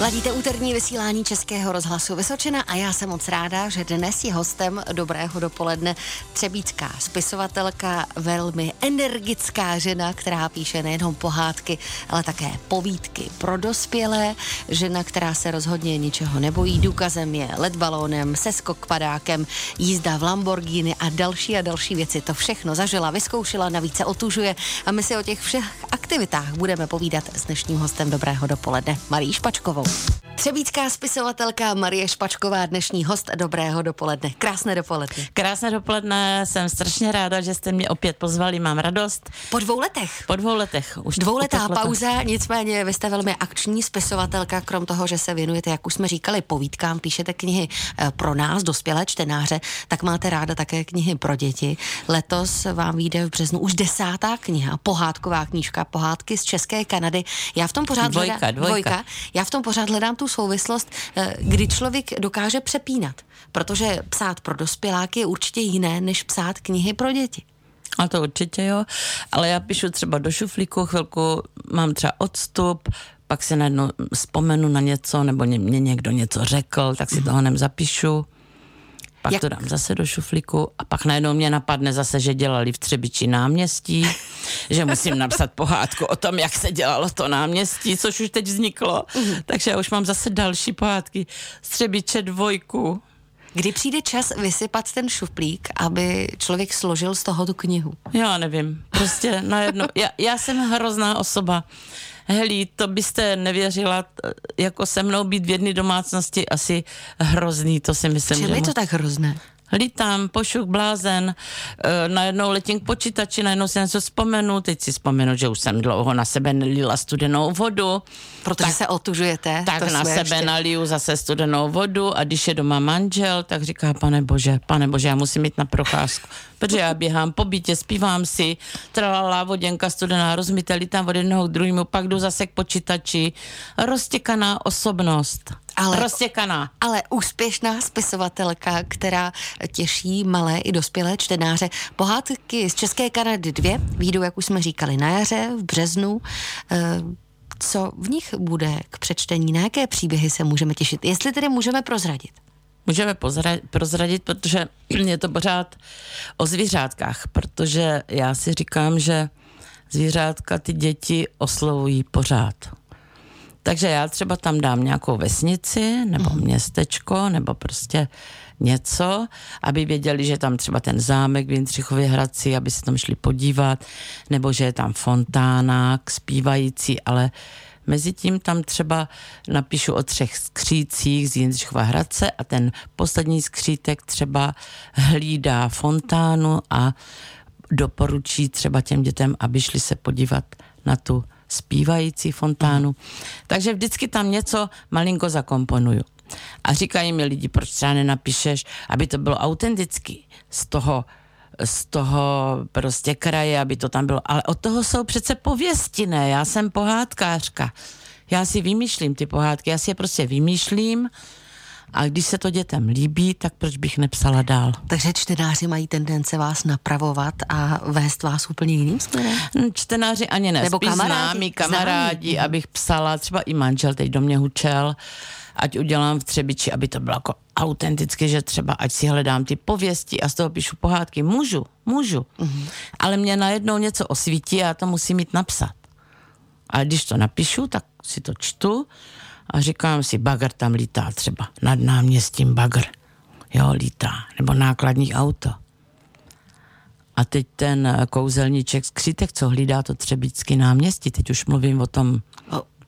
Ladíte úterní vysílání Českého rozhlasu Vysočina a já jsem moc ráda, že dnes je hostem Dobrého dopoledne třebícká spisovatelka, velmi energická žena, která píše nejenom pohádky, ale také povídky pro dospělé. Žena, která se rozhodně ničeho nebojí. Důkazem je let balónem, seskok padákem, jízda v Lamborghini a další a další věci. To všechno zažila, vyzkoušela, navíc se otužuje a my si o těch všech aktivitách budeme povídat s dnešním hostem Dobrého dopoledne, Marí Špačkovou. Třebícká spisovatelka Marie Špačková, dnešní host. Dobrého dopoledne. Krásné dopoledne. Krásné dopoledne, jsem strašně ráda, že jste mě opět pozvali, mám radost. Po dvou letech. Po dvou letech. Už Dvouletá pauza, nicméně vy jste velmi akční spisovatelka, krom toho, že se věnujete, jak už jsme říkali, povídkám, píšete knihy eh, pro nás, dospělé čtenáře, tak máte ráda také knihy pro děti. Letos vám vyjde v březnu už desátá kniha, pohádková knížka, pohádky z České Kanady. Já v tom pořád dvojka, hledám, dvojka. dvojka. Já v tom pořád hledám tu souvislost, eh, kdy člověk dokáže přepínat, protože psát pro dospěláky je určitě jiné, než psát knihy pro děti. A to určitě jo, ale já píšu třeba do šuflíku, chvilku mám třeba odstup, pak si najednou vzpomenu na něco, nebo mě někdo něco řekl, tak si toho nem zapíšu pak Jak? to dám zase do šuflíku a pak najednou mě napadne zase, že dělali v Třebiči náměstí, že musím napsat pohádku o tom, jak se dělalo to náměstí, což už teď vzniklo. Mm. Takže já už mám zase další pohádky z Třebiče dvojku. Kdy přijde čas vysypat ten šuplík, aby člověk složil z toho tu knihu? Já nevím, prostě najednou. Já, já jsem hrozná osoba. Heli, to byste nevěřila, jako se mnou být v jedné domácnosti asi hrozný, to si myslím. Čím je to tak hrozné? Lítám, pošuk, blázen, e, najednou letím k počítači, najednou si něco vzpomenu, teď si vzpomenu, že už jsem dlouho na sebe nelila studenou vodu. Protože tak, se otužujete. Tak na sebe ještě... naliju zase studenou vodu a když je doma manžel, tak říká, pane bože, pane bože, já musím jít na procházku. Protože já běhám po bytě, zpívám si, tralala voděnka studená, rozumíte, lítám od jednoho k druhému, pak jdu zase k počítači. Roztěkaná osobnost ale, roztěkaná. Ale úspěšná spisovatelka, která těší malé i dospělé čtenáře. Pohádky z České Kanady dvě výjdou, jak už jsme říkali, na jaře, v březnu. E, co v nich bude k přečtení? Na jaké příběhy se můžeme těšit? Jestli tedy můžeme prozradit? Můžeme pozra- prozradit, protože je to pořád o zvířátkách, protože já si říkám, že zvířátka ty děti oslovují pořád. Takže já třeba tam dám nějakou vesnici nebo mm. městečko nebo prostě něco, aby věděli, že tam třeba ten zámek v Jindřichově Hradci, aby se tam šli podívat, nebo že je tam fontána zpívající, ale mezi tím tam třeba napíšu o třech skřících z Jindřichova Hradce a ten poslední skřítek třeba hlídá fontánu a doporučí třeba těm dětem, aby šli se podívat na tu zpívající fontánu. Takže vždycky tam něco malinko zakomponuju. A říkají mi lidi, proč třeba nenapíšeš, aby to bylo autentický z toho, z toho prostě kraje, aby to tam bylo. Ale od toho jsou přece pověsti, ne? Já jsem pohádkářka. Já si vymýšlím ty pohádky, já si je prostě vymýšlím a když se to dětem líbí, tak proč bych nepsala dál? Takže čtenáři mají tendence vás napravovat a vést vás úplně jiným směrem? Hm, čtenáři ani ne, Nebo spíš kamarádi, známí, kamarádi, známí. abych psala, třeba i manžel teď do mě hučel, ať udělám v Třebiči, aby to bylo jako autenticky, že třeba ať si hledám ty pověsti a z toho píšu pohádky. Můžu, můžu. Mm-hmm. Ale mě najednou něco osvítí a já to musím mít napsat. A když to napíšu, tak si to čtu a říkám si, bagr tam lítá třeba, nad náměstím bagr, jo, lítá, nebo nákladní auto. A teď ten kouzelníček skřítek, co hlídá to třebícký náměstí, teď už mluvím o tom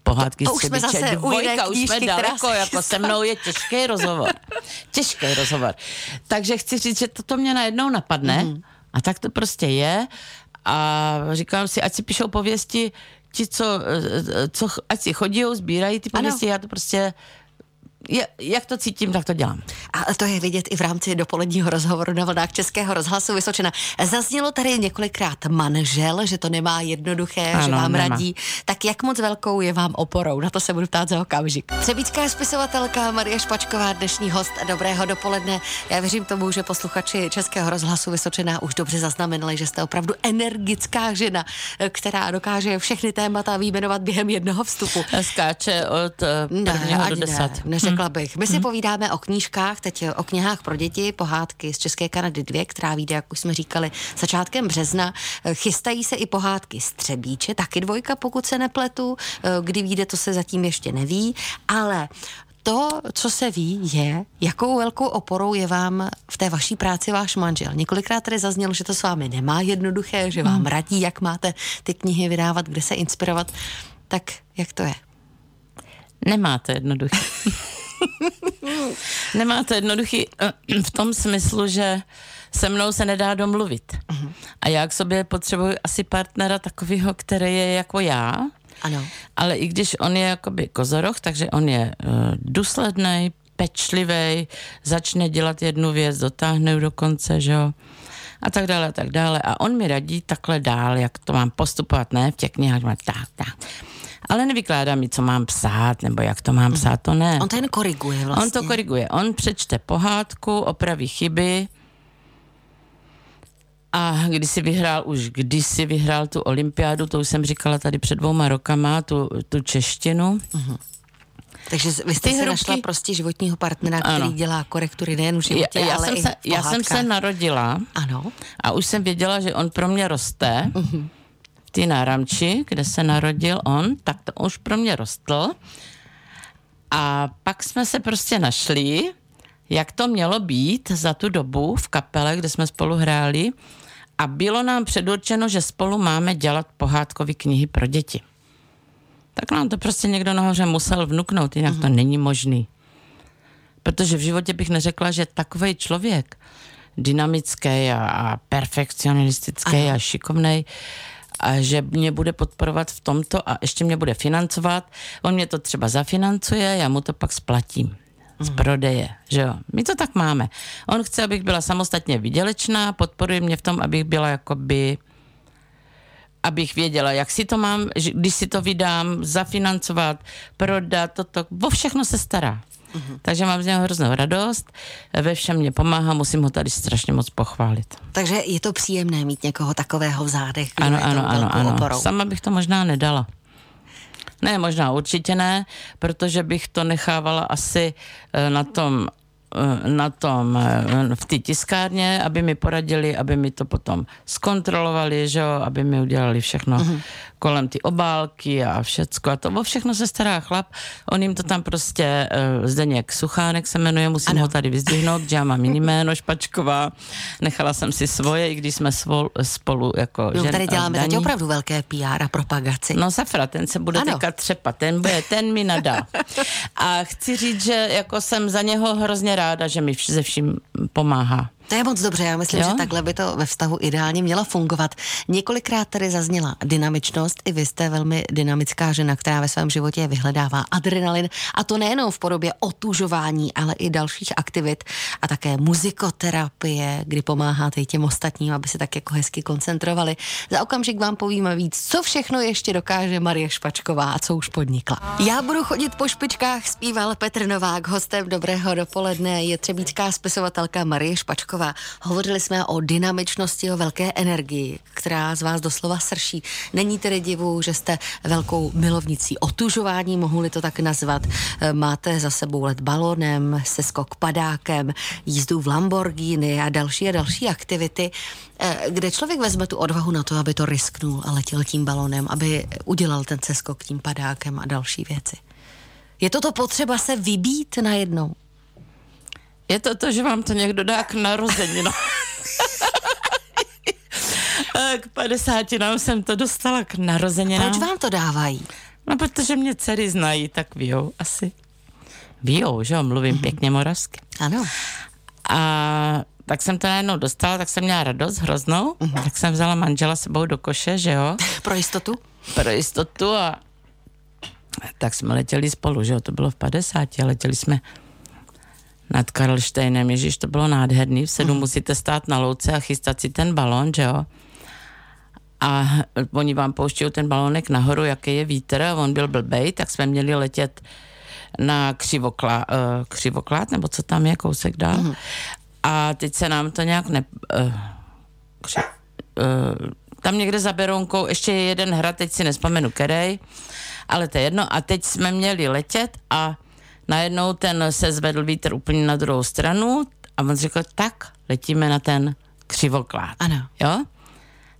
pohádky to, to už jsme zase dvojka, už jsme daleko, jako se mnou je těžký rozhovor. těžký rozhovor. Takže chci říct, že toto mě najednou napadne mm. a tak to prostě je a říkám si, ať si píšou pověsti ti, co, co ať si chodí, sbírají ty pověsti, já to prostě je, jak to cítím, tak to dělám. A to je vidět i v rámci dopoledního rozhovoru na vlnách Českého rozhlasu Vysočina. Zaznělo tady několikrát manžel, že to nemá jednoduché, ano, že vám nemá. radí. Tak jak moc velkou je vám oporou? Na to se budu ptát za okamžik. Třebícká spisovatelka Marie Špačková, dnešní host Dobrého dopoledne. Já věřím tomu, že posluchači Českého rozhlasu Vysočina už dobře zaznamenali, že jste opravdu energická žena, která dokáže všechny témata výjmenovat během jednoho vstupu. Skáče od eh, prvního ne, do deset. Ne, neřekla hmm. bych. My si hmm. povídáme o knížkách, teď o knihách pro děti, pohádky z České Kanady 2, která vyjde, jak už jsme říkali, začátkem března. Chystají se i pohádky z Třebíče, taky dvojka, pokud se nepletu. Kdy vyjde, to se zatím ještě neví, ale to, co se ví, je, jakou velkou oporou je vám v té vaší práci váš manžel. Několikrát tady zaznělo, že to s vámi nemá jednoduché, že vám hmm. radí, jak máte ty knihy vydávat, kde se inspirovat. Tak jak to je? Nemá to jednoduché. Nemá to jednoduchý eh, v tom smyslu, že se mnou se nedá domluvit. Uh-huh. A já k sobě potřebuji asi partnera takového, který je jako já. Ano. Ale i když on je jakoby kozoroch, takže on je uh, důsledný, pečlivý, začne dělat jednu věc, dotáhne do konce, že jo a tak dále a tak dále. A on mi radí takhle dál, jak to mám postupovat, ne v těch knihách, tak, tak ale nevykládá mi, co mám psát, nebo jak to mám psát, to ne. On to jen koriguje vlastně. On to koriguje. On přečte pohádku, opraví chyby, a když si vyhrál, už když si vyhrál tu olympiádu, to už jsem říkala tady před dvouma rokama, tu, tu češtinu. Uh-huh. Takže vy jste si našla prostě životního partnera, který ano. dělá korektury nejen v životě, já, já ale jsem i se, Já jsem se narodila ano. a už jsem věděla, že on pro mě roste. Uh-huh v té náramči, kde se narodil on, tak to už pro mě rostl. A pak jsme se prostě našli, jak to mělo být za tu dobu v kapele, kde jsme spolu hráli. A bylo nám předurčeno, že spolu máme dělat pohádkové knihy pro děti. Tak nám to prostě někdo nahoře musel vnuknout, jinak mm-hmm. to mhm. není možný. Protože v životě bych neřekla, že takový člověk, dynamický a, a perfekcionistický a šikovný, a že mě bude podporovat v tomto a ještě mě bude financovat. On mě to třeba zafinancuje, já mu to pak splatím z mhm. prodeje, že jo. My to tak máme. On chce, abych byla samostatně vydělečná, podporuje mě v tom, abych byla jakoby abych věděla, jak si to mám, když si to vydám, zafinancovat, prodat, toto, o všechno se stará. Mm-hmm. Takže mám z něho hroznou radost, ve všem mě pomáhá, musím ho tady strašně moc pochválit. Takže je to příjemné mít někoho takového v zádech. Ano, ano, ano, ano. Oporou. Sama bych to možná nedala. Ne, možná určitě ne, protože bych to nechávala asi eh, na tom Eh, na tom, eh, v té tiskárně, aby mi poradili, aby mi to potom zkontrolovali, že jo, aby mi udělali všechno uh-huh. Kolem ty obálky a všecko. A to o všechno se stará chlap. On jim to tam prostě, uh, Zdeněk Suchánek se jmenuje, musím ano. ho tady vyzdvihnout, že já mám jiný jméno, Špačková. Nechala jsem si svoje, i když jsme svol, spolu jako no, žen, tady děláme teď opravdu velké PR a propagaci. No Safra, ten se bude ano. teďka třepat, ten, bude, ten mi nadá. A chci říct, že jako jsem za něho hrozně ráda, že mi ze vším pomáhá. To je moc dobře, já myslím, jo? že takhle by to ve vztahu ideálně mělo fungovat. Několikrát tady zazněla dynamičnost, i vy jste velmi dynamická žena, která ve svém životě vyhledává adrenalin a to nejenom v podobě otužování, ale i dalších aktivit a také muzikoterapie, kdy pomáháte i těm ostatním, aby se tak jako hezky koncentrovali. Za okamžik vám povíme víc, co všechno ještě dokáže Marie Špačková a co už podnikla. Já budu chodit po špičkách, zpíval Petr Novák, hostem Dobrého dopoledne je třebíčká spisovatelka Marie Špačková Špačková. Hovořili jsme o dynamičnosti, o velké energii, která z vás doslova srší. Není tedy divu, že jste velkou milovnicí otužování, mohu-li to tak nazvat. Máte za sebou let balonem, seskok padákem, jízdu v Lamborghini a další a další aktivity, eh, kde člověk vezme tu odvahu na to, aby to risknul a letěl tím balonem, aby udělal ten seskok tím padákem a další věci. Je toto potřeba se vybít najednou? Je to to, že vám to někdo dá k narozeninám. k 50 nám jsem to dostala k narozeninám. Proč vám to dávají? No, protože mě dcery znají, tak víjou asi. Víjou, že jo, mluvím mm-hmm. pěkně moravsky. Ano. A tak jsem to najednou dostala, tak jsem měla radost hroznou, mm-hmm. tak jsem vzala manžela sebou do koše, že jo. Pro jistotu? Pro jistotu a tak jsme letěli spolu, že jo, to bylo v 50, letěli jsme nad Karlštejnem, ježiš, to bylo nádherný, v sedm mm. musíte stát na louce a chystat si ten balon, že jo. A oni vám pouštějí ten balonek nahoru, jaký je vítr, a on byl blbej, tak jsme měli letět na křivoklá, uh, křivoklát, nebo co tam je, kousek dál. Mm. A teď se nám to nějak ne... Uh, kři, uh, tam někde za Berounkou ještě je jeden hrad, teď si nespomenu kerej, ale to je jedno. A teď jsme měli letět a najednou ten se zvedl vítr úplně na druhou stranu a on řekl, tak, letíme na ten křivoklád. Ano. Jo?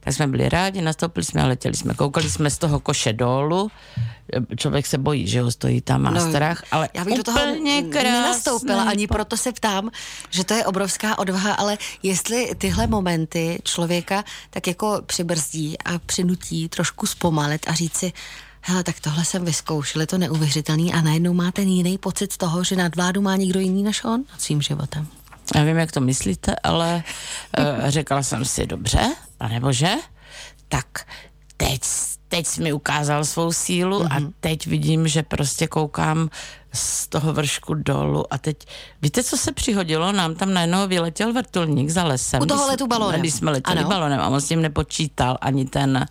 Tak jsme byli rádi, nastoupili jsme a letěli jsme. Koukali jsme z toho koše dolů. Člověk se bojí, že ho stojí tam, má no, strach, ale já bych do toho nenastoupila, ani proto se ptám, že to je obrovská odvaha, ale jestli tyhle momenty člověka tak jako přibrzdí a přinutí trošku zpomalit a říct si, hele, tak tohle jsem vyzkoušel, je to neuvěřitelný a najednou má ten jiný pocit z toho, že nad vládu má někdo jiný než on nad svým životem. Já vím, jak to myslíte, ale uh, řekla jsem si, dobře, pane bože, tak teď, teď jsi mi ukázal svou sílu mm-hmm. a mhm. teď vidím, že prostě koukám z toho vršku dolů a teď, víte, co se přihodilo? Nám tam najednou vyletěl vrtulník za lesem. U toho letu balonem. Když jsme letěli ano. balonem a on s tím nepočítal ani ten,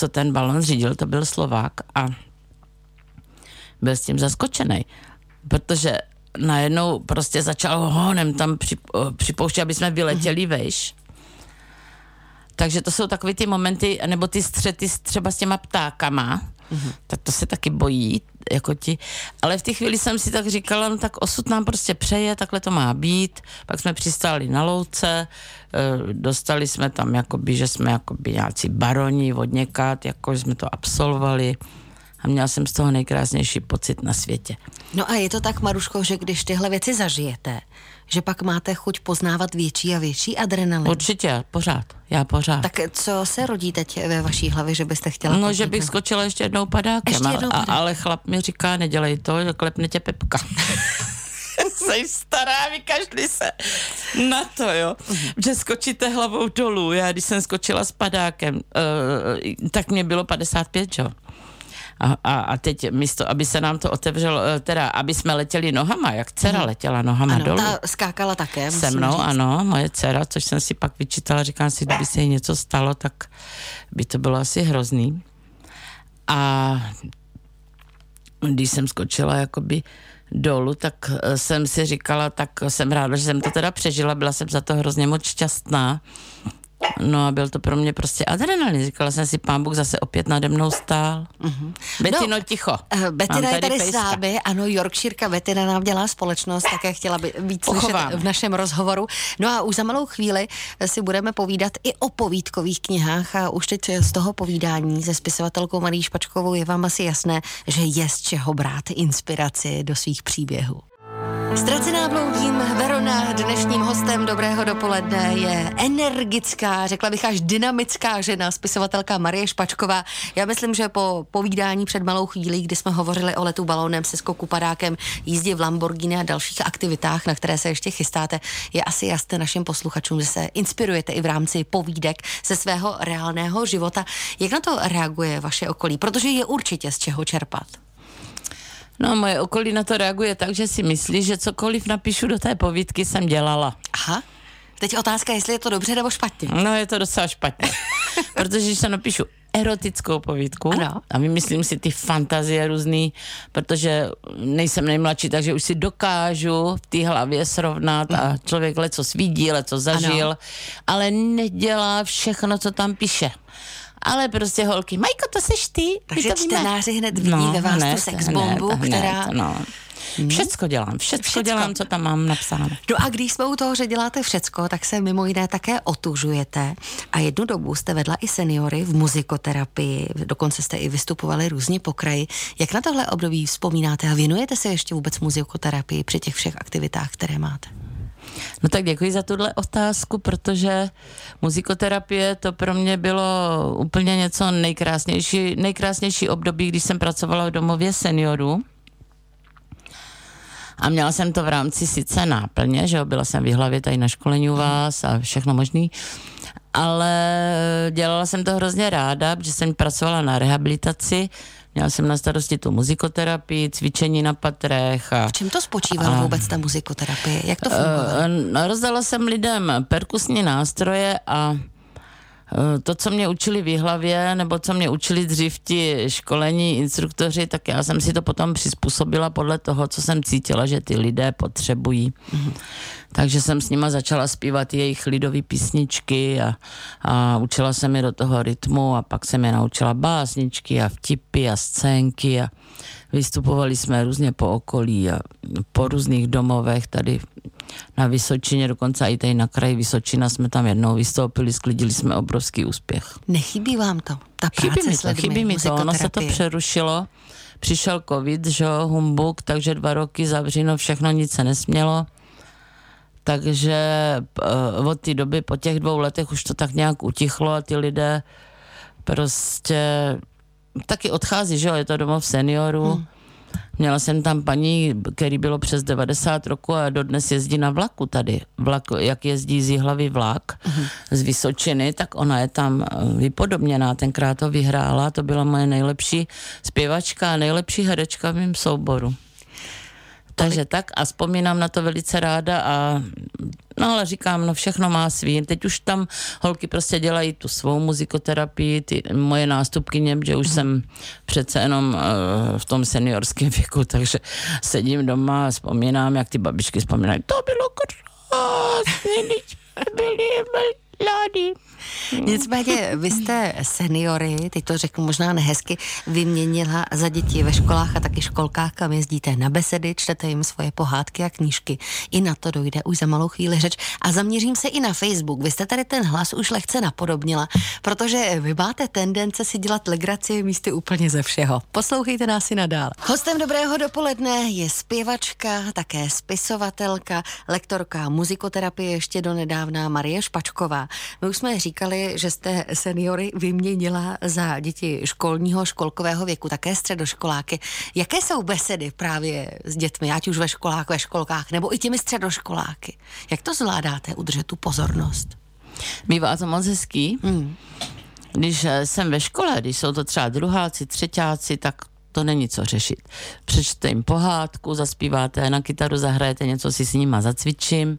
co ten balon řídil, to byl Slovák a byl s tím zaskočený, protože najednou prostě začal honem tam připouštět, aby jsme vyletěli mm-hmm. vejš. Takže to jsou takové ty momenty, nebo ty střety třeba s těma ptákama, mm-hmm. tak to se taky bojí, jako ti. Ale v té chvíli jsem si tak říkala, no tak osud nám prostě přeje, takhle to má být. Pak jsme přistáli na louce, e, dostali jsme tam, jakoby, že jsme jakoby nějací baroni od někat, jako jsme to absolvovali a měla jsem z toho nejkrásnější pocit na světě. No a je to tak, Maruško, že když tyhle věci zažijete, že pak máte chuť poznávat větší a větší adrenalin? Určitě, pořád, já pořád. Tak co se rodí teď ve vaší hlavě, že byste chtěla? No, že bych skočila ještě jednou padákem, ještě jednou padákem. A, ale chlap mi říká, nedělej to, klepne tě pepka. Jsi stará, vykašli se na to, jo. Že skočíte hlavou dolů. Já, když jsem skočila s padákem, uh, tak mě bylo 55, jo. A, a, a teď místo, aby se nám to otevřelo, eh, teda, aby jsme letěli nohama, jak dcera hmm. letěla nohama ano, dolů. ta skákala také, Se mnou, říct. ano, moje dcera, což jsem si pak vyčítala, říkám si, kdyby se jí něco stalo, tak by to bylo asi hrozný. A když jsem skočila jakoby dolů, tak eh, jsem si říkala, tak jsem ráda, že jsem to teda přežila, byla jsem za to hrozně moc šťastná, No a byl to pro mě prostě adrenalin. Říkala jsem si, pán Bůh zase opět nade mnou stál. Mm-hmm. Betino, no, ticho. Uh, Betina je tady s námi, ano, Yorkshireka Betina nám dělá společnost, také chtěla by být slyšet v našem rozhovoru. No a už za malou chvíli si budeme povídat i o povídkových knihách a už teď z toho povídání se spisovatelkou Marí Špačkovou je vám asi jasné, že je z čeho brát inspiraci do svých příběhů. Ztracená bloudím Verona, dnešním hostem Dobrého dopoledne je energická, řekla bych až dynamická žena, spisovatelka Marie Špačková. Já myslím, že po povídání před malou chvílí, kdy jsme hovořili o letu balónem, se skoku padákem, jízdě v Lamborghini a dalších aktivitách, na které se ještě chystáte, je asi jasné našim posluchačům, že se inspirujete i v rámci povídek ze svého reálného života. Jak na to reaguje vaše okolí? Protože je určitě z čeho čerpat. No moje okolí na to reaguje tak, že si myslí, že cokoliv napíšu do té povídky jsem dělala. Aha. Teď otázka, jestli je to dobře nebo špatně. No je to docela špatně. Protože když se napíšu erotickou povídku ano. a vymyslím si ty fantazie různý, protože nejsem nejmladší, takže už si dokážu v té hlavě srovnat a člověk leco svídí, leco zažil, ano. ale nedělá všechno, co tam píše ale prostě holky, Majko, to seš ty. Takže to čtenáři hned vidí no, ve vás hned, tu sexbombu, hned, která... Hned, no. Hmm. Všecko dělám, všecko, všecko dělám, co tam mám napsáno. No a když jsme u toho, že děláte všecko, tak se mimo jiné také otužujete. A jednu dobu jste vedla i seniory v muzikoterapii, dokonce jste i vystupovali různě po kraji. Jak na tohle období vzpomínáte a věnujete se ještě vůbec muzikoterapii při těch všech aktivitách, které máte? No tak děkuji za tuhle otázku, protože muzikoterapie to pro mě bylo úplně něco nejkrásnější, nejkrásnější období, když jsem pracovala v domově seniorů. A měla jsem to v rámci sice náplně, že jo, byla jsem v hlavě tady na školení u vás a všechno možný, ale dělala jsem to hrozně ráda, protože jsem pracovala na rehabilitaci Měla jsem na starosti tu muzikoterapii, cvičení na patrech. A, v čem to spočívalo a, vůbec ta muzikoterapie? Jak to fungovalo? rozdala jsem lidem perkusní nástroje a Eh, to, co mě učili v hlavě, nebo co mě učili dřív ti školení instruktoři, tak já jsem si to potom přizpůsobila podle toho, co jsem cítila, že ty lidé potřebují. Mm-hmm. Takže jsem s nima začala zpívat jejich lidové písničky a, a učila se mi do toho rytmu a pak jsem je naučila básničky a vtipy a scénky a vystupovali jsme různě po okolí a po různých domovech tady na Vysočině, dokonce i tady na kraji Vysočina jsme tam jednou vystoupili, sklidili jsme obrovský úspěch. Nechybí vám to? Ta práce chybí mi to, chybí mi to, ono se to přerušilo. Přišel covid, že humbuk, takže dva roky zavřeno, všechno, nic se nesmělo. Takže uh, od té doby, po těch dvou letech už to tak nějak utichlo a ty lidé prostě taky odchází, že jo, je to domov seniorů. Hmm Měla jsem tam paní, který bylo přes 90 roku a dodnes jezdí na vlaku tady. Vlak, jak jezdí z hlavy vlak uh-huh. z Vysočiny, tak ona je tam eh, vypodobněná. Tenkrát to vyhrála, to byla moje nejlepší zpěvačka a nejlepší herečka v mém souboru. Takže tak a vzpomínám na to velice ráda a no ale říkám, no všechno má svý. Teď už tam holky prostě dělají tu svou muzikoterapii, ty moje nástupkyně, že už jsem přece jenom uh, v tom seniorském věku, takže sedím doma a vzpomínám, jak ty babičky vzpomínají, to bylo krásné, byli mladí. Nicméně vy jste seniory, teď to řeknu možná nehezky, vyměnila za děti ve školách a taky školkách, kam jezdíte na besedy, čtete jim svoje pohádky a knížky. I na to dojde už za malou chvíli řeč. A zaměřím se i na Facebook. Vy jste tady ten hlas už lehce napodobnila, protože vy máte tendence si dělat legraci místy úplně ze všeho. Poslouchejte nás i nadál. Hostem dobrého dopoledne je zpěvačka, také spisovatelka, lektorka muzikoterapie ještě donedávna Marie Špačková. My už jsme říkali, že jste seniory vyměnila za děti školního, školkového věku, také středoškoláky. Jaké jsou besedy právě s dětmi, ať už ve školách, ve školkách, nebo i těmi středoškoláky? Jak to zvládáte, udržet tu pozornost? Bývá to moc hezký. Hmm. Když eh, jsem ve škole, když jsou to třeba druháci, třetíáci, tak to není co řešit. Přečte jim pohádku, zaspíváte na kytaru, zahrajete něco, si s nima zacvičím,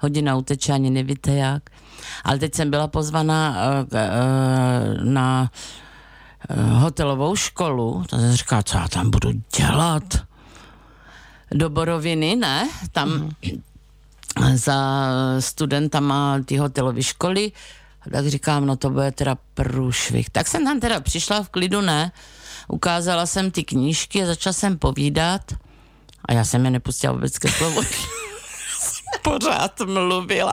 hodina uteče, ani nevíte jak. Ale teď jsem byla pozvaná uh, uh, na uh, hotelovou školu, to jsem říkala, co já tam budu dělat? Do Boroviny, ne? Tam mm. za studentama ty hotelové školy, tak říkám, no to bude teda průšvih. Tak jsem tam teda přišla v klidu, ne? Ukázala jsem ty knížky a začala jsem povídat a já jsem je nepustila vůbec ke slovu. Pořád mluvila.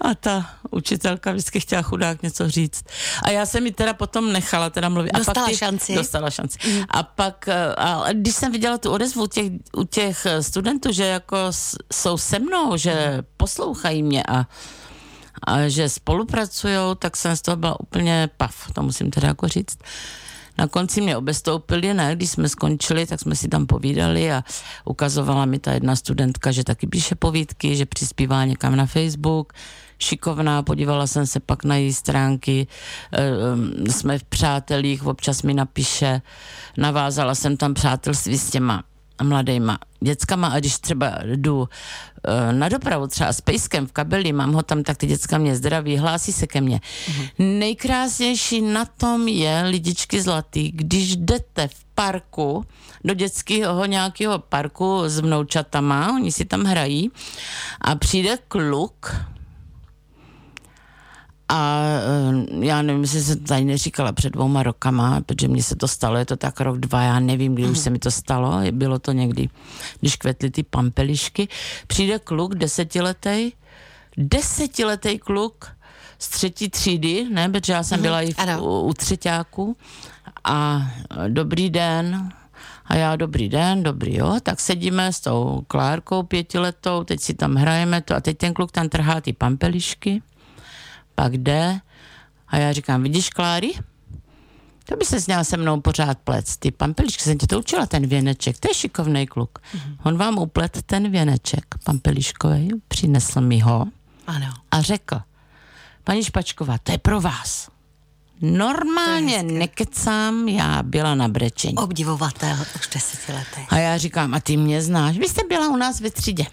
A ta učitelka vždycky chtěla chudák něco říct. A já jsem mi teda potom nechala teda mluvit. Dostala a pak ty, šanci. Dostala šanci. Mm. A pak, eh, a když jsem viděla tu odezvu u těch, u těch eh, studentů, že jako jsou se mnou, že mm. poslouchají mě a, a že spolupracují, tak jsem z toho byla úplně pav, to musím teda jako říct. Na konci mě obestoupili, ne, když jsme skončili, tak jsme si tam povídali a ukazovala mi ta jedna studentka, že taky píše povídky, že přispívá někam na Facebook, šikovná, podívala jsem se pak na její stránky, e, jsme v přátelích, občas mi napíše, navázala jsem tam přátelství s těma mladýma dětskama a když třeba jdu e, na dopravu třeba s pejskem v kabeli, mám ho tam, tak ty děcka mě zdraví, hlásí se ke mně. Mm-hmm. Nejkrásnější na tom je, lidičky zlatý, když jdete v parku, do dětského nějakého parku s vnoučatama, oni si tam hrají a přijde kluk, a eh, já nevím, jestli se to tady neříkala před dvouma rokama, protože mně se to stalo, je to tak rok, dva, já nevím, kdy už mhm. se mi to stalo, bylo to někdy, když kvetly ty pampelišky. Přijde kluk, desetiletý, desetiletý kluk z třetí třídy, ne, protože já jsem mm. byla i v, u, u třetíku a eh, dobrý den, a já dobrý den, dobrý jo, tak sedíme s tou Klárkou pětiletou, teď si tam hrajeme to a teď ten kluk tam trhá ty pampelišky pak jde a já říkám, vidíš Kláry? To by se sněl se mnou pořád plec. Ty pampelišky, jsem tě to učila, ten věneček, to je šikovný kluk. Mm-hmm. On vám uplet ten věneček pampeliškový, přinesl mi ho ano. a řekl, paní Špačková, to je pro vás. Normálně nekecám, já byla na brečení. Obdivovatel už deseti letech. A já říkám, a ty mě znáš, vy jste byla u nás ve třídě.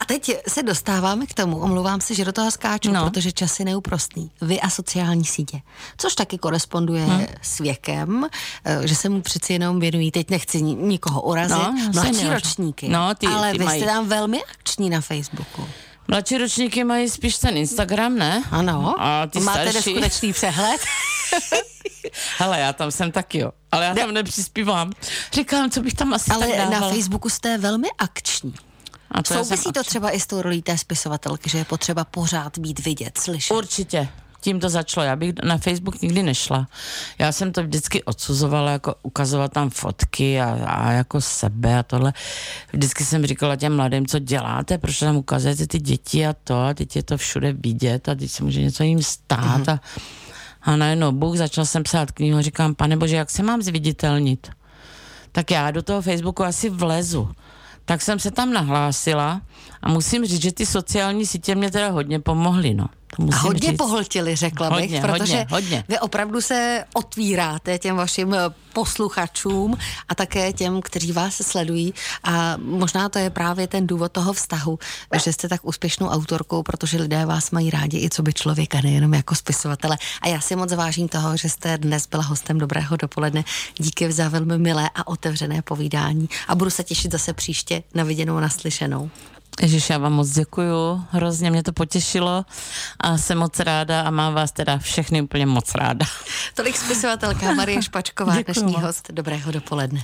A teď se dostáváme k tomu, omlouvám se, že do toho skáču, no. protože čas je neúprostný. Vy a sociální sítě, což taky koresponduje hmm. s věkem, eh, že se mu přeci jenom věnují, teď nechci nikoho urazit, no, mladší ročníky, no, ty, ale ty vy mají. jste tam velmi akční na Facebooku. Mladší ročníky mají spíš ten Instagram, ne? Ano. A ty Máte starší... skutečný přehled? Hele, já tam jsem taky, jo. Ale já tam nepřispívám. Říkám, co bych tam asi Ale tak dávala. na Facebooku jste velmi akční. A to Souvisí to třeba i s tou rolí té spisovatelky, že je potřeba pořád být vidět, slyšet. Určitě. Tím to začalo. Já bych na Facebook nikdy nešla. Já jsem to vždycky odsuzovala, jako ukazovat tam fotky a, a jako sebe a tohle. Vždycky jsem říkala těm mladým, co děláte, proč tam ukazujete ty děti a to a teď je to všude vidět a teď se může něco jim stát mm-hmm. a, a najednou Bůh, začal jsem psát knihu a říkám, pane bože, jak se mám zviditelnit? Tak já do toho Facebooku asi vlezu. Tak jsem se tam nahlásila a musím říct, že ty sociální sítě mě teda hodně pomohly, no. Musím A hodně říct. pohltili, řekla bych, Hodně, protože hodně, hodně. vy opravdu se otvíráte těm vašim eh, posluchačům a také těm, kteří vás sledují a možná to je právě ten důvod toho vztahu, že jste tak úspěšnou autorkou, protože lidé vás mají rádi i co by člověka, nejenom jako spisovatele. A já si moc vážím toho, že jste dnes byla hostem Dobrého dopoledne. Díky za velmi milé a otevřené povídání a budu se těšit zase příště na viděnou a naslyšenou. Ježiš, já vám moc děkuju, hrozně mě to potěšilo a jsem moc ráda a mám vás teda všechny úplně moc ráda. Tolik spisovatelka Marie Špačková, dnešní host Dobrého dopoledne.